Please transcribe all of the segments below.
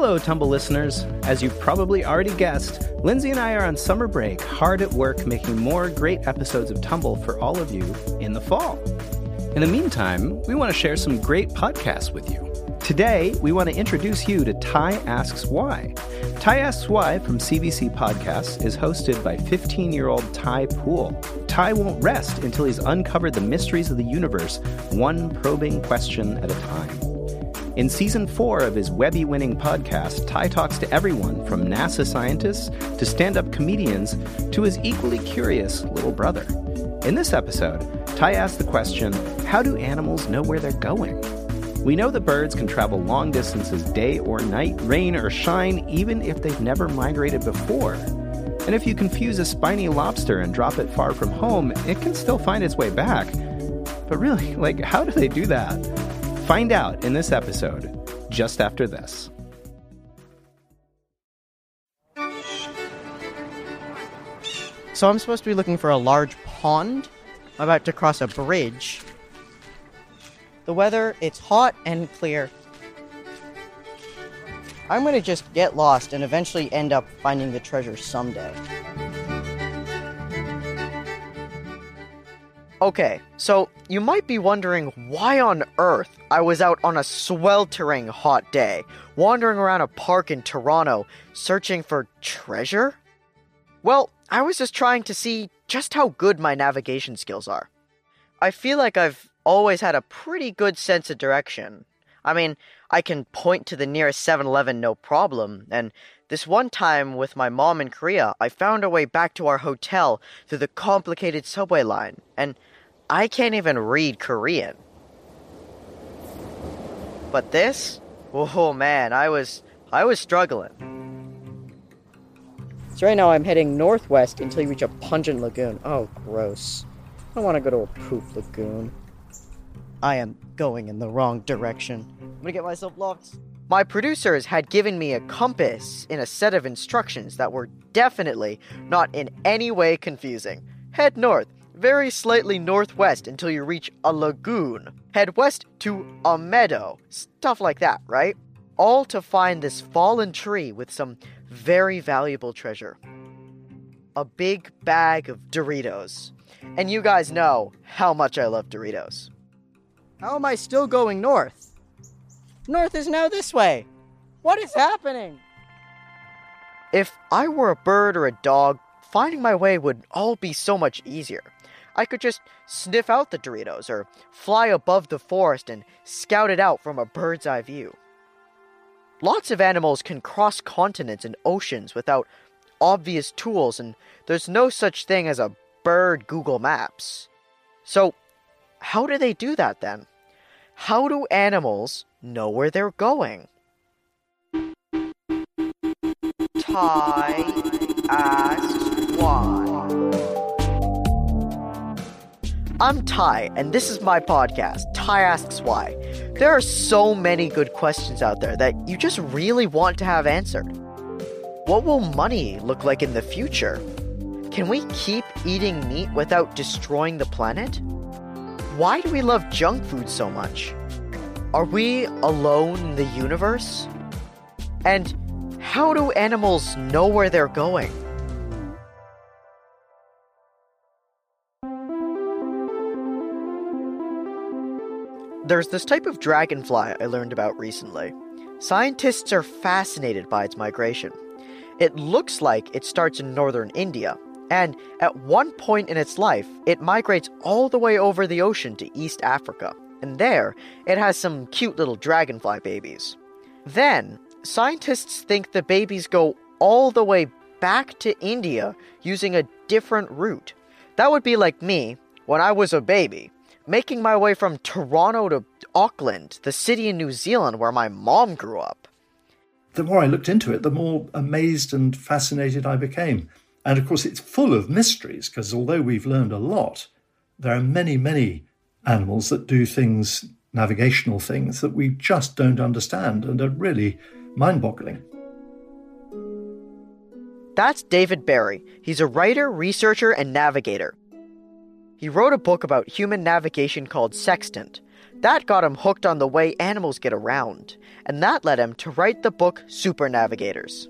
Hello, Tumble listeners. As you've probably already guessed, Lindsay and I are on summer break, hard at work making more great episodes of Tumble for all of you in the fall. In the meantime, we want to share some great podcasts with you. Today, we want to introduce you to Ty Asks Why. Ty Asks Why from CBC Podcasts is hosted by 15 year old Ty Poole. Ty won't rest until he's uncovered the mysteries of the universe, one probing question at a time. In season four of his Webby winning podcast, Ty talks to everyone from NASA scientists to stand up comedians to his equally curious little brother. In this episode, Ty asks the question How do animals know where they're going? We know that birds can travel long distances day or night, rain or shine, even if they've never migrated before. And if you confuse a spiny lobster and drop it far from home, it can still find its way back. But really, like, how do they do that? Find out in this episode, just after this. So I'm supposed to be looking for a large pond. I'm about to cross a bridge. The weather, it's hot and clear. I'm gonna just get lost and eventually end up finding the treasure someday. Okay, so you might be wondering why on earth I was out on a sweltering hot day, wandering around a park in Toronto, searching for treasure? Well, I was just trying to see just how good my navigation skills are. I feel like I've always had a pretty good sense of direction. I mean, I can point to the nearest 7 Eleven no problem, and this one time with my mom in Korea, I found our way back to our hotel through the complicated subway line, and I can't even read Korean. But this? Oh man, I was I was struggling. So right now I'm heading northwest until you reach a pungent lagoon. Oh, gross. I don't want to go to a poop lagoon. I am going in the wrong direction. I'm gonna get myself lost. My producers had given me a compass in a set of instructions that were definitely not in any way confusing. Head north, very slightly northwest until you reach a lagoon. Head west to a meadow. Stuff like that, right? All to find this fallen tree with some very valuable treasure. A big bag of Doritos. And you guys know how much I love Doritos. How am I still going north? North is now this way. What is happening? If I were a bird or a dog, finding my way would all be so much easier. I could just sniff out the Doritos or fly above the forest and scout it out from a bird's eye view. Lots of animals can cross continents and oceans without obvious tools, and there's no such thing as a bird Google Maps. So, how do they do that then? How do animals know where they're going? Ty asks why. I'm Ty, and this is my podcast, Ty Asks Why. There are so many good questions out there that you just really want to have answered. What will money look like in the future? Can we keep eating meat without destroying the planet? Why do we love junk food so much? Are we alone in the universe? And how do animals know where they're going? There's this type of dragonfly I learned about recently. Scientists are fascinated by its migration. It looks like it starts in northern India, and at one point in its life, it migrates all the way over the ocean to East Africa, and there, it has some cute little dragonfly babies. Then, scientists think the babies go all the way back to India using a different route. That would be like me when I was a baby making my way from Toronto to Auckland, the city in New Zealand where my mom grew up. The more I looked into it, the more amazed and fascinated I became. And of course, it's full of mysteries because although we've learned a lot, there are many, many animals that do things, navigational things, that we just don't understand and are really mind boggling. That's David Barrie. He's a writer, researcher, and navigator. He wrote a book about human navigation called Sextant. That got him hooked on the way animals get around, and that led him to write the book Super Navigators.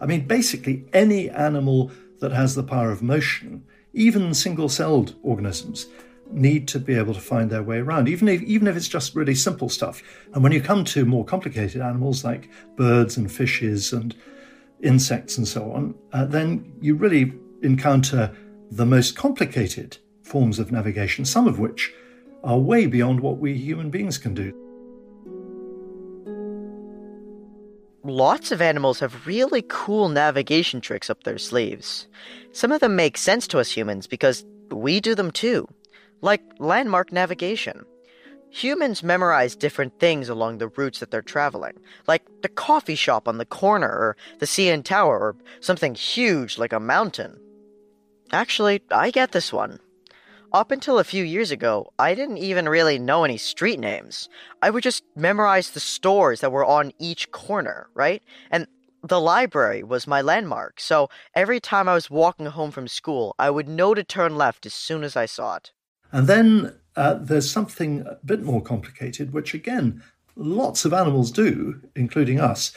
I mean, basically, any animal that has the power of motion, even single celled organisms, need to be able to find their way around, even if, even if it's just really simple stuff. And when you come to more complicated animals like birds and fishes and insects and so on, uh, then you really encounter the most complicated forms of navigation, some of which are way beyond what we human beings can do. Lots of animals have really cool navigation tricks up their sleeves. Some of them make sense to us humans because we do them too, like landmark navigation. Humans memorize different things along the routes that they're traveling, like the coffee shop on the corner, or the CN Tower, or something huge like a mountain. Actually, I get this one. Up until a few years ago, I didn't even really know any street names. I would just memorize the stores that were on each corner, right? And the library was my landmark, so every time I was walking home from school, I would know to turn left as soon as I saw it. And then uh, there's something a bit more complicated, which again, lots of animals do, including us.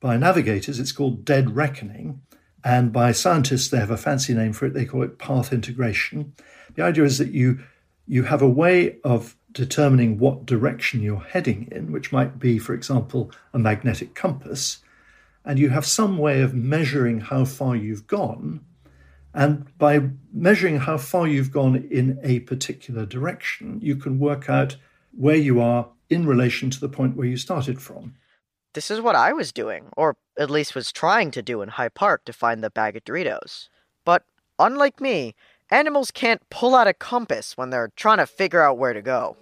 By navigators, it's called dead reckoning. And by scientists, they have a fancy name for it. They call it path integration. The idea is that you you have a way of determining what direction you're heading in, which might be, for example, a magnetic compass, and you have some way of measuring how far you've gone. And by measuring how far you've gone in a particular direction, you can work out where you are in relation to the point where you started from. This is what I was doing, or at least was trying to do in High Park to find the bag of Doritos. But unlike me, Animals can't pull out a compass when they're trying to figure out where to go.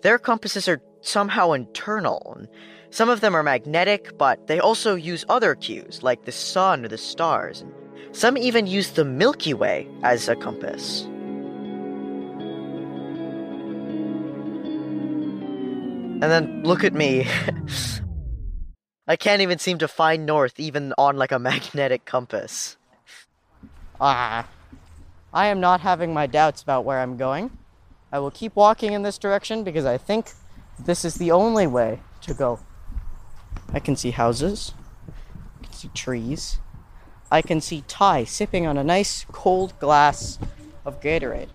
Their compasses are somehow internal, and some of them are magnetic, but they also use other cues, like the sun or the stars. And some even use the Milky Way as a compass. And then look at me. I can't even seem to find north even on like a magnetic compass. Ah. I am not having my doubts about where I'm going. I will keep walking in this direction because I think this is the only way to go. I can see houses. I can see trees. I can see Ty sipping on a nice cold glass of Gatorade.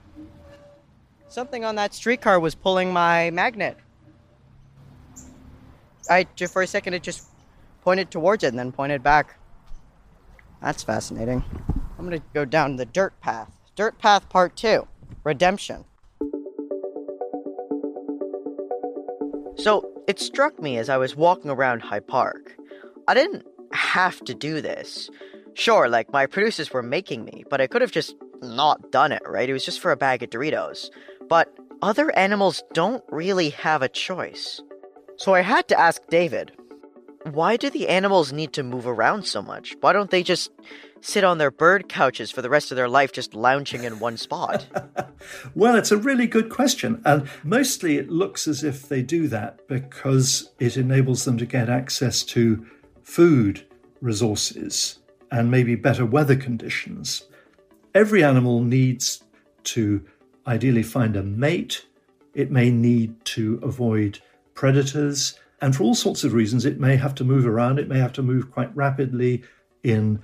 Something on that streetcar was pulling my magnet. I for a second it just pointed towards it and then pointed back. That's fascinating. I'm gonna go down the dirt path. Dirt Path Part 2 Redemption. So, it struck me as I was walking around High Park. I didn't have to do this. Sure, like my producers were making me, but I could have just not done it, right? It was just for a bag of Doritos. But other animals don't really have a choice. So I had to ask David, why do the animals need to move around so much? Why don't they just sit on their bird couches for the rest of their life just lounging in one spot? well, it's a really good question. And mostly it looks as if they do that because it enables them to get access to food resources and maybe better weather conditions. Every animal needs to ideally find a mate, it may need to avoid predators. And for all sorts of reasons, it may have to move around, it may have to move quite rapidly in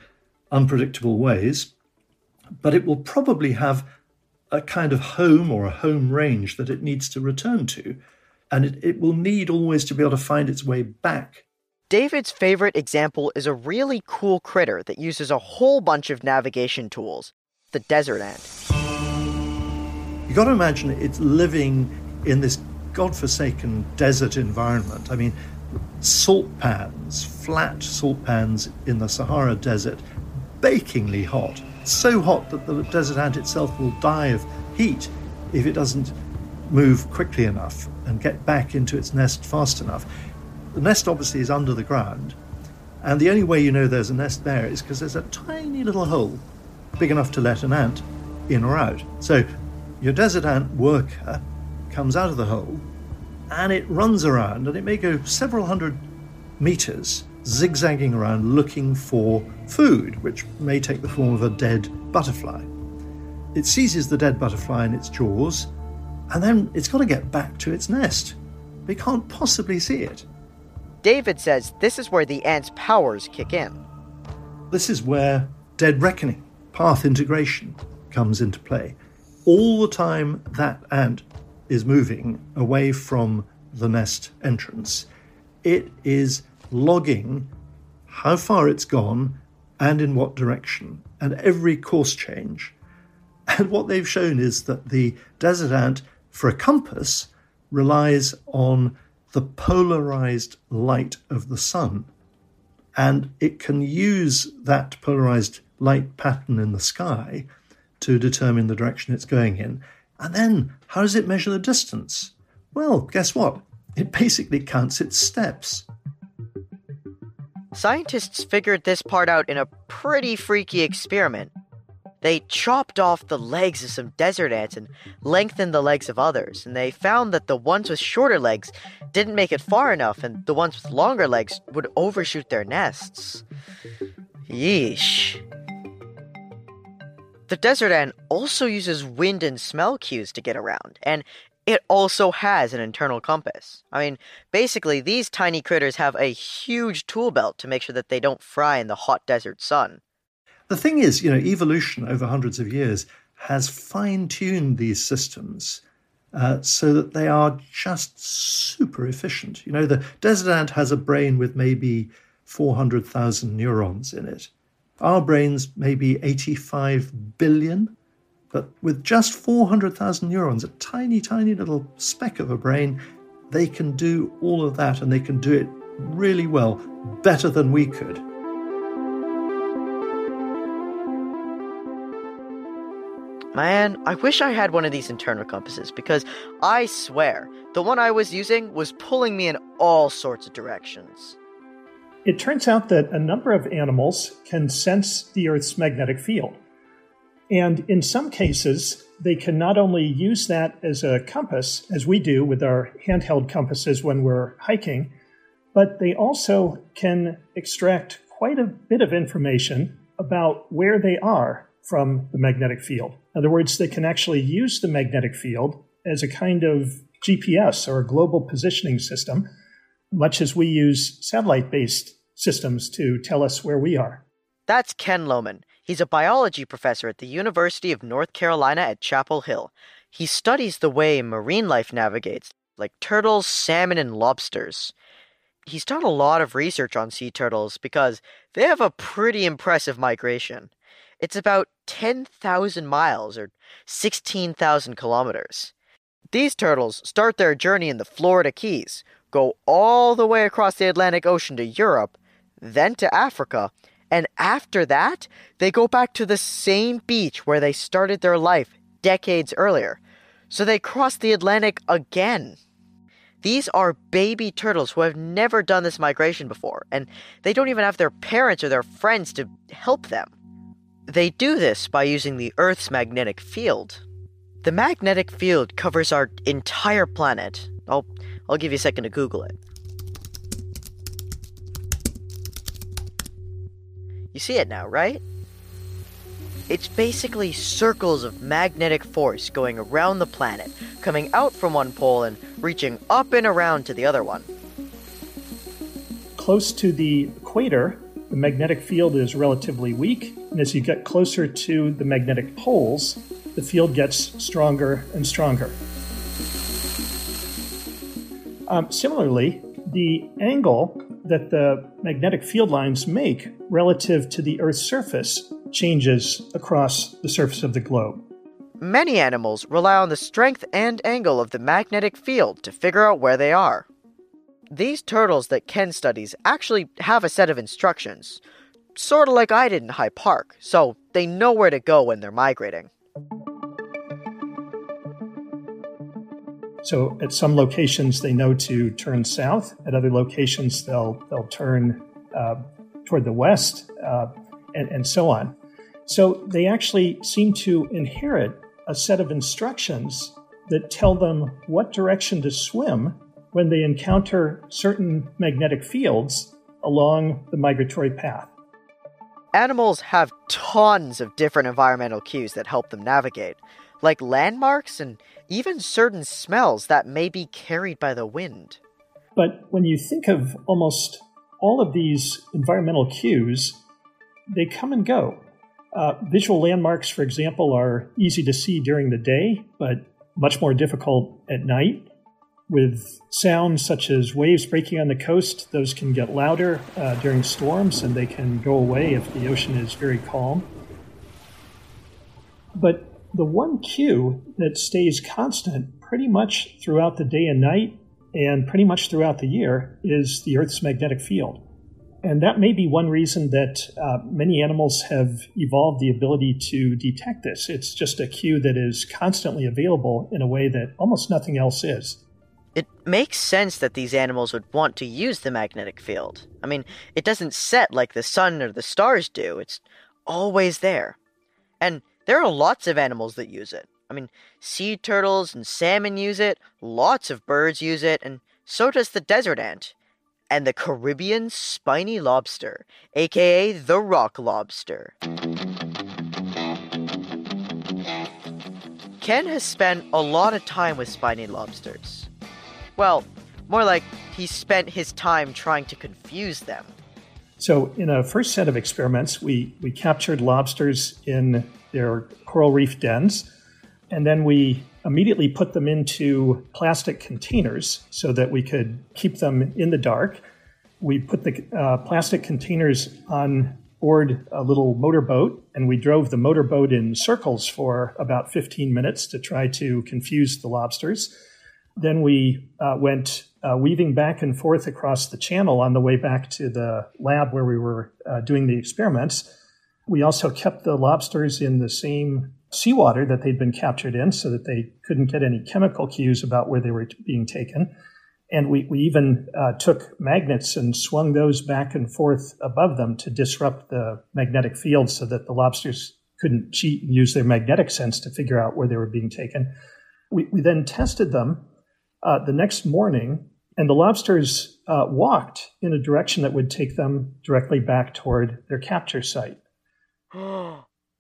unpredictable ways, but it will probably have a kind of home or a home range that it needs to return to. And it, it will need always to be able to find its way back. David's favorite example is a really cool critter that uses a whole bunch of navigation tools the desert ant. You've got to imagine it's living in this godforsaken desert environment. I mean, salt pans, flat salt pans in the Sahara Desert bakingly hot, so hot that the desert ant itself will die of heat if it doesn't move quickly enough and get back into its nest fast enough. The nest obviously is under the ground, and the only way you know there's a nest there is because there's a tiny little hole big enough to let an ant in or out. So your desert ant worker comes out of the hole and it runs around and it may go several hundred meters zigzagging around looking for food, which may take the form of a dead butterfly. It seizes the dead butterfly in its jaws, and then it's got to get back to its nest. They can't possibly see it. David says this is where the ant's powers kick in. This is where dead reckoning, path integration, comes into play. All the time that ant is moving away from the nest entrance, it is logging how far it's gone and in what direction, and every course change. And what they've shown is that the desert ant, for a compass, relies on the polarized light of the sun. And it can use that polarized light pattern in the sky to determine the direction it's going in. And then, how does it measure the distance? Well, guess what? It basically counts its steps. Scientists figured this part out in a pretty freaky experiment. They chopped off the legs of some desert ants and lengthened the legs of others, and they found that the ones with shorter legs didn't make it far enough, and the ones with longer legs would overshoot their nests. Yeesh. The desert ant also uses wind and smell cues to get around, and it also has an internal compass. I mean, basically, these tiny critters have a huge tool belt to make sure that they don't fry in the hot desert sun. The thing is, you know, evolution over hundreds of years has fine tuned these systems uh, so that they are just super efficient. You know, the desert ant has a brain with maybe 400,000 neurons in it. Our brains may be 85 billion, but with just 400,000 neurons, a tiny, tiny little speck of a brain, they can do all of that and they can do it really well, better than we could. Man, I wish I had one of these internal compasses because I swear, the one I was using was pulling me in all sorts of directions. It turns out that a number of animals can sense the Earth's magnetic field. And in some cases, they can not only use that as a compass, as we do with our handheld compasses when we're hiking, but they also can extract quite a bit of information about where they are from the magnetic field. In other words, they can actually use the magnetic field as a kind of GPS or a global positioning system, much as we use satellite based systems to tell us where we are. That's Ken Lohmann. He's a biology professor at the University of North Carolina at Chapel Hill. He studies the way marine life navigates, like turtles, salmon, and lobsters. He's done a lot of research on sea turtles because they have a pretty impressive migration. It's about 10,000 miles or 16,000 kilometers. These turtles start their journey in the Florida Keys, go all the way across the Atlantic Ocean to Europe, then to Africa, and after that, they go back to the same beach where they started their life decades earlier. So they cross the Atlantic again. These are baby turtles who have never done this migration before, and they don't even have their parents or their friends to help them. They do this by using the Earth's magnetic field. The magnetic field covers our entire planet. I'll, I'll give you a second to Google it. You see it now, right? It's basically circles of magnetic force going around the planet, coming out from one pole and reaching up and around to the other one. Close to the equator, the magnetic field is relatively weak, and as you get closer to the magnetic poles, the field gets stronger and stronger. Um, similarly, the angle that the magnetic field lines make relative to the Earth's surface changes across the surface of the globe. Many animals rely on the strength and angle of the magnetic field to figure out where they are. These turtles that Ken studies actually have a set of instructions, sort of like I did in High Park, so they know where to go when they're migrating. So at some locations they know to turn south. At other locations they'll they'll turn uh, toward the west, uh, and, and so on. So they actually seem to inherit a set of instructions that tell them what direction to swim when they encounter certain magnetic fields along the migratory path. Animals have tons of different environmental cues that help them navigate. Like landmarks and even certain smells that may be carried by the wind. But when you think of almost all of these environmental cues, they come and go. Uh, visual landmarks, for example, are easy to see during the day, but much more difficult at night. With sounds such as waves breaking on the coast, those can get louder uh, during storms and they can go away if the ocean is very calm. But the one cue that stays constant pretty much throughout the day and night and pretty much throughout the year is the Earth's magnetic field. And that may be one reason that uh, many animals have evolved the ability to detect this. It's just a cue that is constantly available in a way that almost nothing else is. It makes sense that these animals would want to use the magnetic field. I mean, it doesn't set like the sun or the stars do, it's always there. And there are lots of animals that use it. I mean, sea turtles and salmon use it, lots of birds use it, and so does the desert ant and the Caribbean spiny lobster, aka the rock lobster. Ken has spent a lot of time with spiny lobsters. Well, more like he spent his time trying to confuse them. So, in a first set of experiments, we, we captured lobsters in their coral reef dens, and then we immediately put them into plastic containers so that we could keep them in the dark. We put the uh, plastic containers on board a little motorboat and we drove the motorboat in circles for about 15 minutes to try to confuse the lobsters. Then we uh, went uh, weaving back and forth across the channel on the way back to the lab where we were uh, doing the experiments. We also kept the lobsters in the same seawater that they'd been captured in so that they couldn't get any chemical cues about where they were being taken. And we, we even uh, took magnets and swung those back and forth above them to disrupt the magnetic field so that the lobsters couldn't cheat and use their magnetic sense to figure out where they were being taken. We, we then tested them uh, the next morning, and the lobsters uh, walked in a direction that would take them directly back toward their capture site.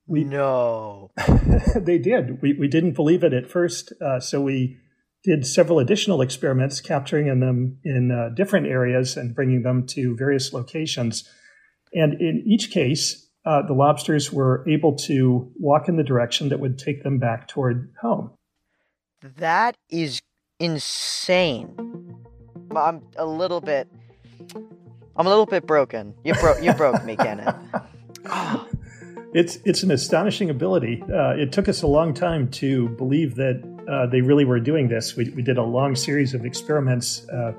We no. they did. We we didn't believe it at first, uh, so we did several additional experiments, capturing them in uh, different areas and bringing them to various locations. And in each case, uh, the lobsters were able to walk in the direction that would take them back toward home. That is insane. I'm a little bit. I'm a little bit broken. You broke. You broke me, Kenneth. Oh. It's it's an astonishing ability. Uh, it took us a long time to believe that uh, they really were doing this. We, we did a long series of experiments, uh,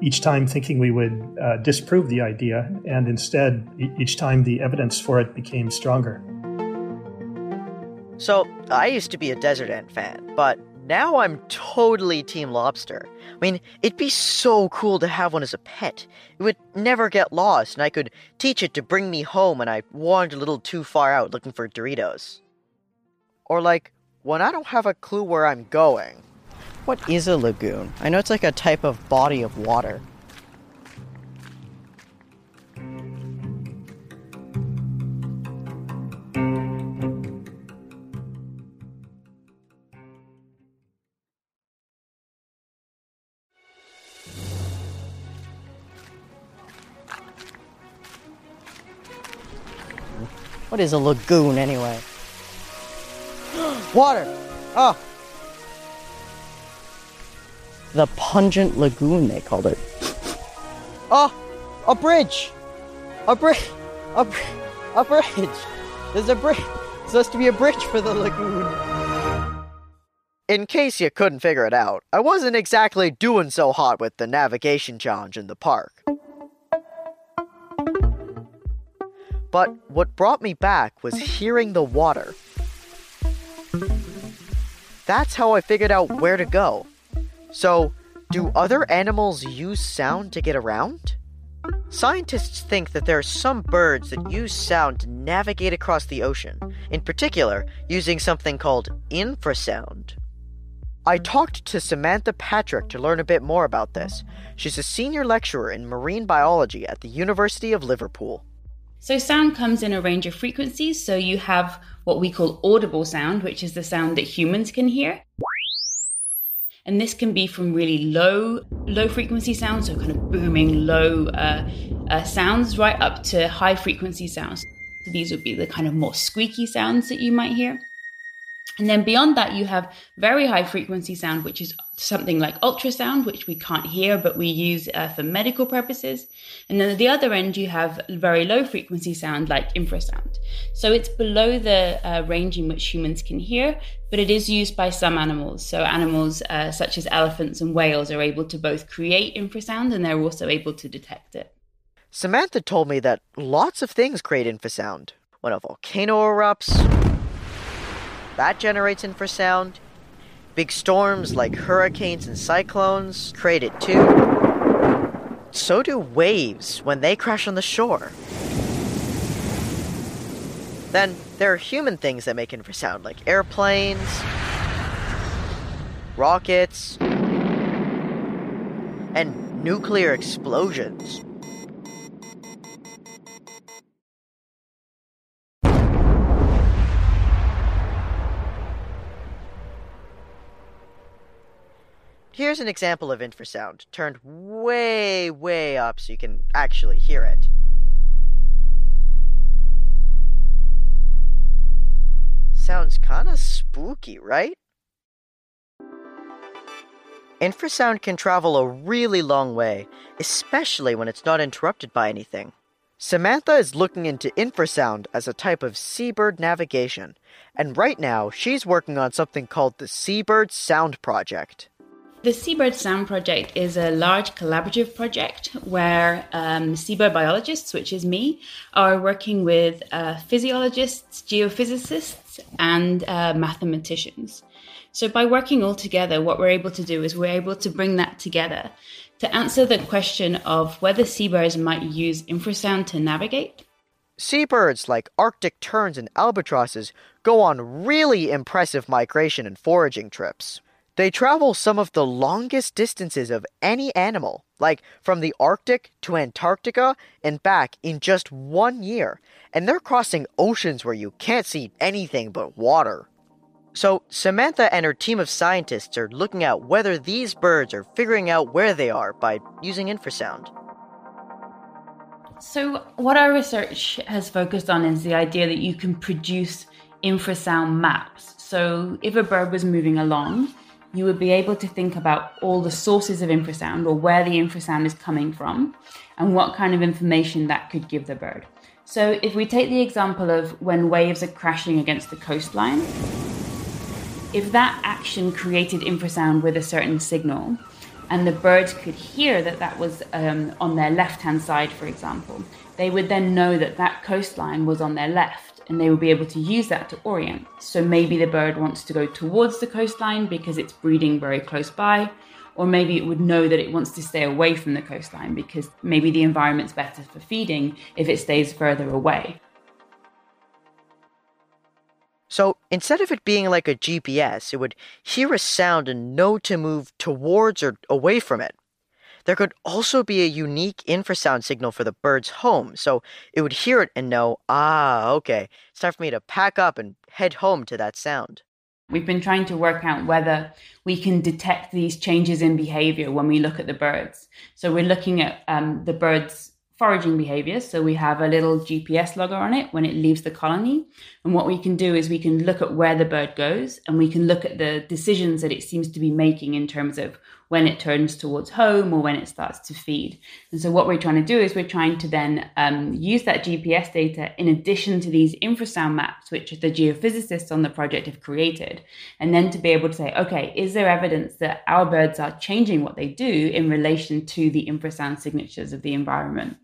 each time thinking we would uh, disprove the idea, and instead, each time the evidence for it became stronger. So, I used to be a desert ant fan, but now I'm totally Team Lobster. I mean, it'd be so cool to have one as a pet. It would never get lost, and I could teach it to bring me home when I wandered a little too far out looking for Doritos. Or, like, when I don't have a clue where I'm going. What is a lagoon? I know it's like a type of body of water. Is a lagoon anyway? Water! Oh! The pungent lagoon, they called it. Oh! A bridge! A bridge! A, br- a bridge! There's a bridge! supposed to be a bridge for the lagoon. In case you couldn't figure it out, I wasn't exactly doing so hot with the navigation challenge in the park. But what brought me back was hearing the water. That's how I figured out where to go. So, do other animals use sound to get around? Scientists think that there are some birds that use sound to navigate across the ocean, in particular, using something called infrasound. I talked to Samantha Patrick to learn a bit more about this. She's a senior lecturer in marine biology at the University of Liverpool. So, sound comes in a range of frequencies. So, you have what we call audible sound, which is the sound that humans can hear. And this can be from really low, low frequency sounds, so kind of booming, low uh, uh, sounds, right up to high frequency sounds. So these would be the kind of more squeaky sounds that you might hear. And then beyond that, you have very high frequency sound, which is something like ultrasound, which we can't hear, but we use uh, for medical purposes. And then at the other end, you have very low frequency sound like infrasound. So it's below the uh, range in which humans can hear, but it is used by some animals. So animals uh, such as elephants and whales are able to both create infrasound and they're also able to detect it. Samantha told me that lots of things create infrasound. When a volcano erupts, that generates infrasound. Big storms like hurricanes and cyclones create it too. So do waves when they crash on the shore. Then there are human things that make infrasound, like airplanes, rockets, and nuclear explosions. Here's an example of infrasound, turned way, way up so you can actually hear it. Sounds kinda spooky, right? Infrasound can travel a really long way, especially when it's not interrupted by anything. Samantha is looking into infrasound as a type of seabird navigation, and right now she's working on something called the Seabird Sound Project. The Seabird Sound Project is a large collaborative project where um, seabird biologists, which is me, are working with uh, physiologists, geophysicists, and uh, mathematicians. So, by working all together, what we're able to do is we're able to bring that together to answer the question of whether seabirds might use infrasound to navigate. Seabirds like Arctic terns and albatrosses go on really impressive migration and foraging trips. They travel some of the longest distances of any animal, like from the Arctic to Antarctica and back in just one year, and they're crossing oceans where you can't see anything but water. So, Samantha and her team of scientists are looking at whether these birds are figuring out where they are by using infrasound. So, what our research has focused on is the idea that you can produce infrasound maps. So, if a bird was moving along, you would be able to think about all the sources of infrasound or where the infrasound is coming from and what kind of information that could give the bird. So, if we take the example of when waves are crashing against the coastline, if that action created infrasound with a certain signal, and the birds could hear that that was um, on their left hand side, for example, they would then know that that coastline was on their left and they will be able to use that to orient. So maybe the bird wants to go towards the coastline because it's breeding very close by, or maybe it would know that it wants to stay away from the coastline because maybe the environment's better for feeding if it stays further away. So instead of it being like a GPS, it would hear a sound and know to move towards or away from it. There could also be a unique infrasound signal for the bird's home, so it would hear it and know, ah, okay, it's time for me to pack up and head home to that sound. We've been trying to work out whether we can detect these changes in behavior when we look at the birds. So we're looking at um, the birds' foraging behavior. So we have a little GPS logger on it when it leaves the colony. And what we can do is we can look at where the bird goes and we can look at the decisions that it seems to be making in terms of when it turns towards home or when it starts to feed. And so, what we're trying to do is we're trying to then um, use that GPS data in addition to these infrasound maps, which the geophysicists on the project have created, and then to be able to say, okay, is there evidence that our birds are changing what they do in relation to the infrasound signatures of the environment?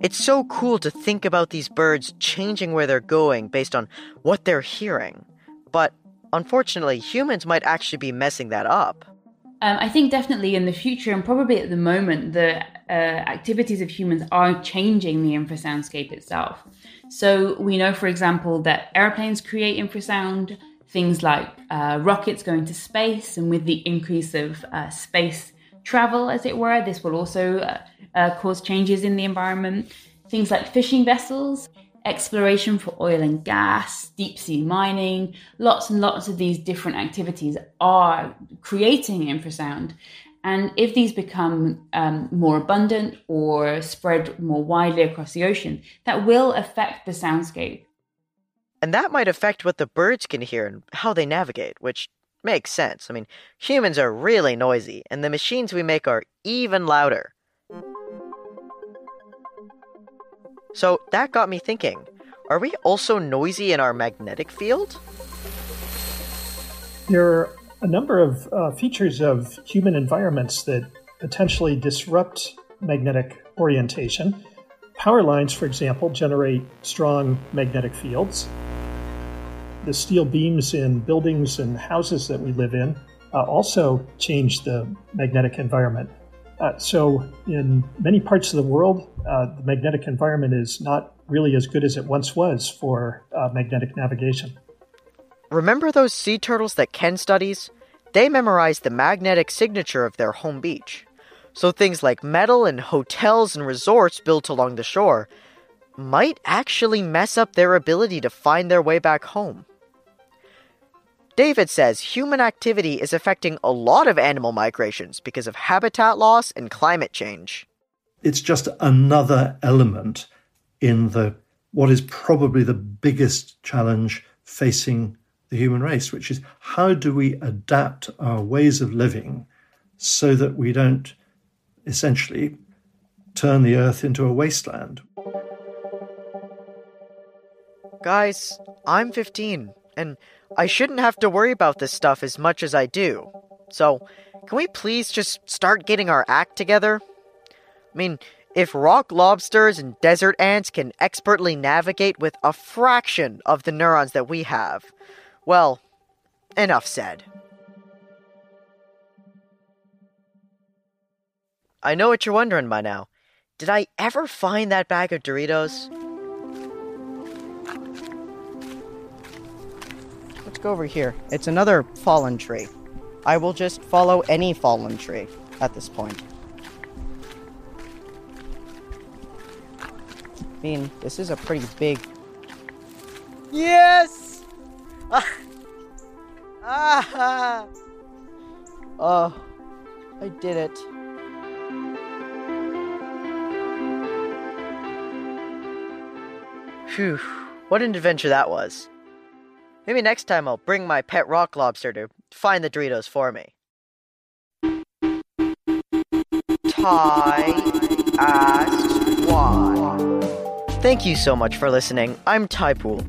It's so cool to think about these birds changing where they're going based on what they're hearing. But unfortunately, humans might actually be messing that up. Um, I think definitely in the future, and probably at the moment, the uh, activities of humans are changing the infrasoundscape itself. So we know, for example, that airplanes create infrasound, things like uh, rockets going to space, and with the increase of uh, space travel, as it were. This will also uh, uh, cause changes in the environment. Things like fishing vessels, exploration for oil and gas, deep sea mining, lots and lots of these different activities are creating infrasound. And if these become um, more abundant or spread more widely across the ocean, that will affect the soundscape. And that might affect what the birds can hear and how they navigate, which makes sense. I mean, humans are really noisy, and the machines we make are even louder. So that got me thinking are we also noisy in our magnetic field? There are a number of uh, features of human environments that potentially disrupt magnetic orientation. Power lines, for example, generate strong magnetic fields. The steel beams in buildings and houses that we live in uh, also change the magnetic environment. Uh, so, in many parts of the world, uh, the magnetic environment is not really as good as it once was for uh, magnetic navigation. Remember those sea turtles that Ken studies? They memorize the magnetic signature of their home beach. So things like metal and hotels and resorts built along the shore might actually mess up their ability to find their way back home. David says human activity is affecting a lot of animal migrations because of habitat loss and climate change. It's just another element in the what is probably the biggest challenge facing the human race, which is how do we adapt our ways of living so that we don't essentially turn the earth into a wasteland? Guys, I'm 15, and I shouldn't have to worry about this stuff as much as I do. So, can we please just start getting our act together? I mean, if rock lobsters and desert ants can expertly navigate with a fraction of the neurons that we have, well, enough said. I know what you're wondering by now. Did I ever find that bag of Doritos? Over here. It's another fallen tree. I will just follow any fallen tree at this point. I mean, this is a pretty big. Yes! Ah! Oh, I did it. Phew, what an adventure that was. Maybe next time I'll bring my pet rock lobster to find the Doritos for me. Ty asks why. Thank you so much for listening. I'm Ty Poole.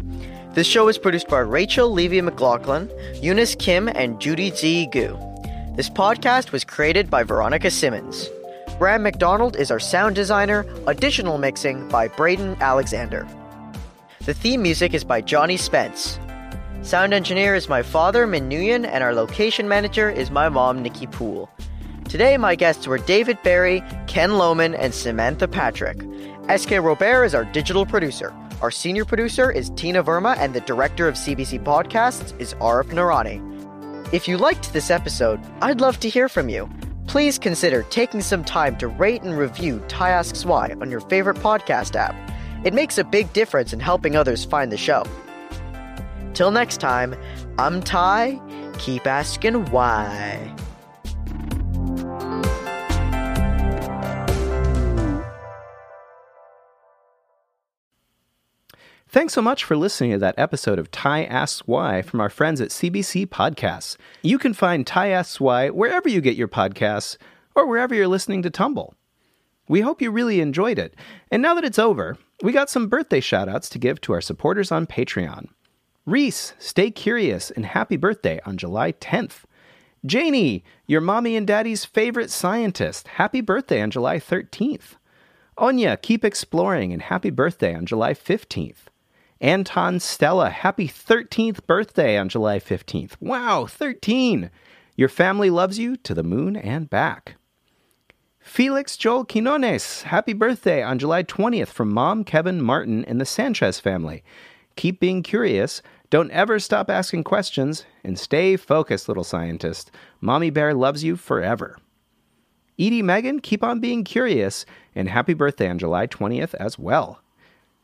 This show is produced by Rachel Levy McLaughlin, Eunice Kim, and Judy Z. Gu. This podcast was created by Veronica Simmonds. Graham McDonald is our sound designer, additional mixing by Braden Alexander. The theme music is by Johnny Spence. Sound engineer is my father, Min Nguyen, and our location manager is my mom, Nikki Poole. Today, my guests were David Barrie, Ken Lohmann, and Samantha Patrick. SK Robert is our digital producer. Our senior producer is Tina Verma, and the director of CBC Podcasts is Arif Noorani. If you liked this episode, I'd love to hear from you. Please consider taking some time to rate and review Ty Asks Why on your favorite podcast app. It makes a big difference in helping others find the show. Till next time, I'm Ty. Keep asking why. Thanks so much for listening to that episode of Ty Asks Why from our friends at CBC Podcasts. You can find Ty Asks Why wherever you get your podcasts or wherever you're listening to Tumble. We hope you really enjoyed it. And now that it's over, we got some birthday shoutouts to give to our supporters on Patreon. Reese, stay curious and happy birthday on July 10th. Janie, your mommy and daddy's favorite scientist, happy birthday on July 13th. Onya, keep exploring and happy birthday on July 15th. Anton Stella, happy 13th birthday on July 15th. Wow, 13! Your family loves you to the moon and back. Felix Joel Quinones, happy birthday on July 20th from Mom, Kevin, Martin, and the Sanchez family. Keep being curious, don't ever stop asking questions, and stay focused, little scientist. Mommy Bear loves you forever. Edie Megan, keep on being curious, and happy birthday on July 20th as well.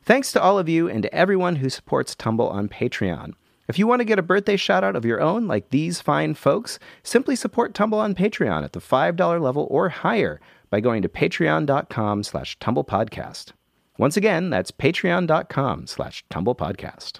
Thanks to all of you and to everyone who supports Tumble on Patreon. If you want to get a birthday shout out of your own, like these fine folks, simply support Tumble on Patreon at the $5 level or higher by going to patreon.com slash tumblepodcast. Once again, that's patreon.com slash tumblepodcast.